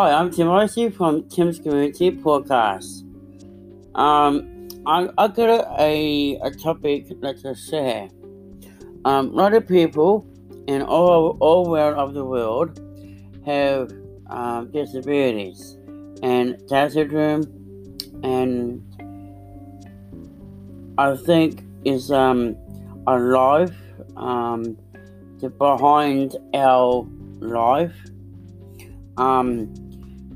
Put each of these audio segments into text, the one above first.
Hi, I'm Tim Timothy from Tim's Community Podcast. Um, I, I got a, a topic to share. Um, a lot of people in all all world of the world have um, disabilities and Down syndrome, and I think is um, a life um, behind our life. Um,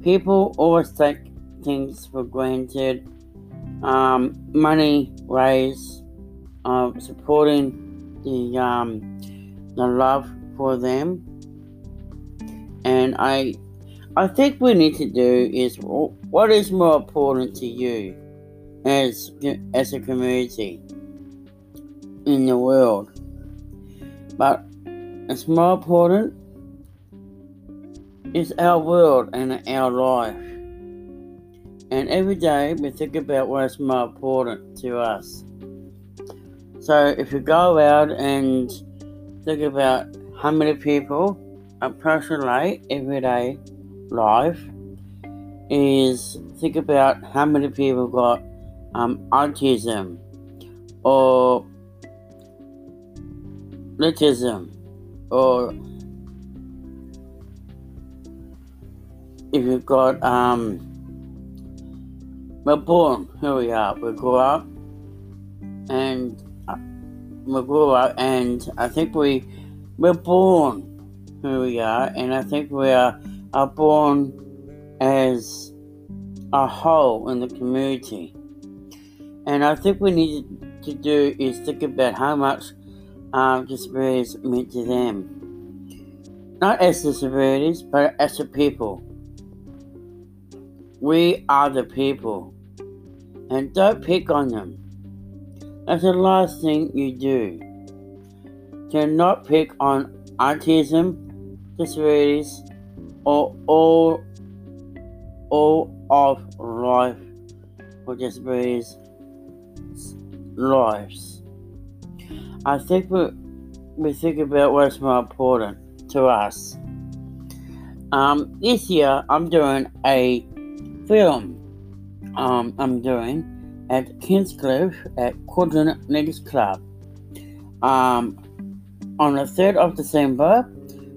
people always take things for granted. Um, money raised, uh, supporting the um, the love for them, and I I think we need to do is what is more important to you as as a community in the world, but it's more important is our world and our life. And every day we think about what's more important to us. So if you go out and think about how many people approximately everyday life is think about how many people got um, autism or autism or if you've got um born here we are we grew up and uh, we grew up and I think we we're born who we are and I think we are, are born as a whole in the community. And I think we need to do is think about how much um, disabilities meant to them. Not as disabilities but as a people we are the people. And don't pick on them. That's the last thing you do. Do not pick on autism, disabilities, or all, all of life for disabilities lives. I think we, we think about what's more important to us. Um, this year, I'm doing a film um, I'm doing at Kingscliff at Cudgen Leagues Club. Um, on the 3rd of December,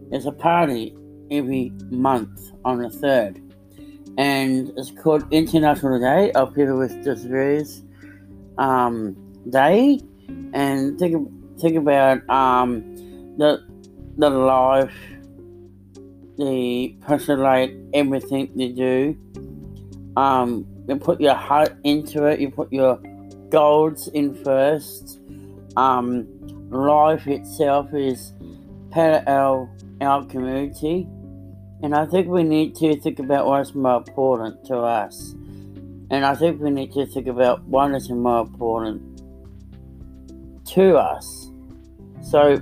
there's a party every month on the 3rd. And it's called International Day of People with Disabilities um, Day. And think, think about um, the, the life, the personality, everything they do um, you put your heart into it. You put your goals in first. Um, life itself is part of our, our community, and I think we need to think about what's more important to us. And I think we need to think about what is more important to us. So,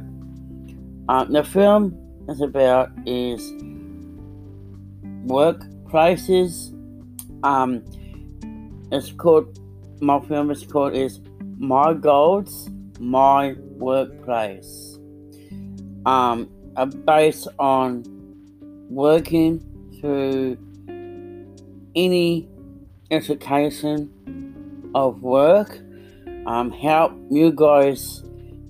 um, the film is about is workplaces um, it's called my film is called is My Goals, My Workplace. Um, based on working through any education of work, um, help you guys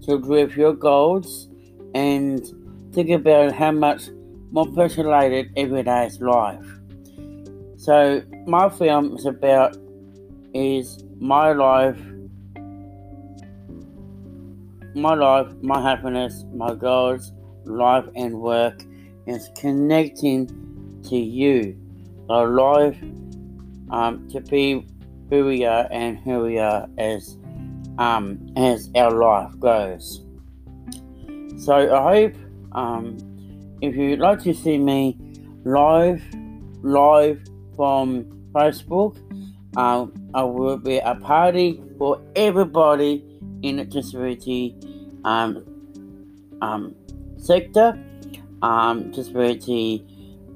to achieve your goals and think about how much more personalized everyday life. So my film is about is my life, my life, my happiness, my goals, life and work is connecting to you, the life, um, to be who we are and who we are as um, as our life goes. So I hope um, if you'd like to see me live, live from Facebook. Um, I will be a party for everybody in the disability um, um, sector, um, disability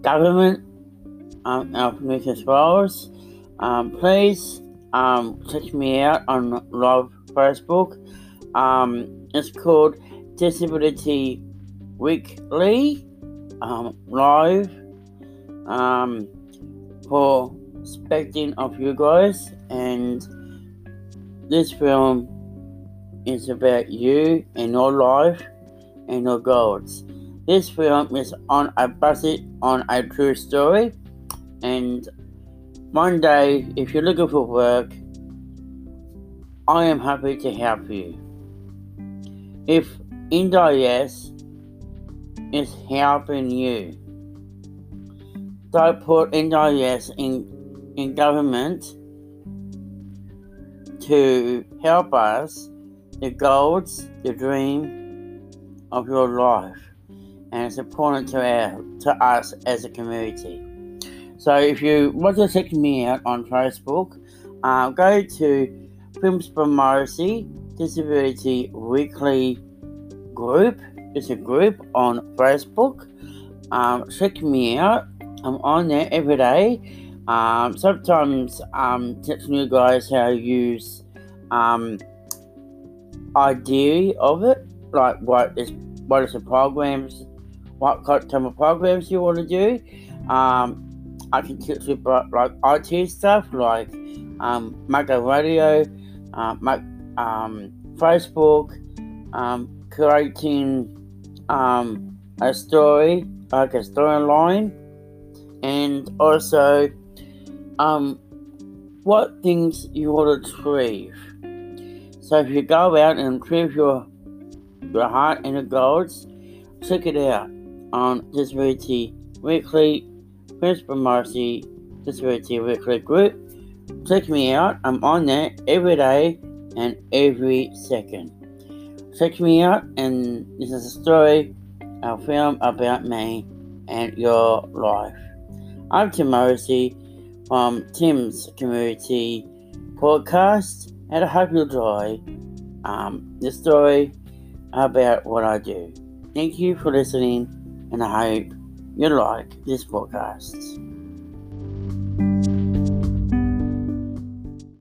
government, um, of New South Wales. Um, please um, check me out on Love Facebook. Um, it's called Disability Weekly um, Live. Um, for expecting of you guys and this film is about you and your life and your goals. This film is on a based on a true story and one day if you're looking for work I am happy to help you. If NDIS is helping you, don't put NDIS in in government to help us the goals, the dream of your life. And it's important to our, to us as a community. So if you want to check me out on Facebook, uh, go to for Morrissey Disability Weekly Group. It's a group on Facebook. Um, check me out. I'm on there every day. Um, sometimes um, teaching you guys how to use um, idea of it, like what is what is the programs, what kind of programs you want to do. Um, I can teach you about like IT stuff, like um, Mago Radio, uh, um, Facebook, um, creating um, a story, like a storyline, and also um, what things you want to achieve. So if you go out and achieve your your heart and your goals, check it out on Disability Weekly, Prince Marcy Disability Weekly Group. Check me out. I'm on there every day and every second. Check me out, and this is a story, a film about me and your life. I'm Tim Morrissey from Tim's Community Podcast, and I hope you enjoy um, the story about what I do. Thank you for listening, and I hope you like this podcast.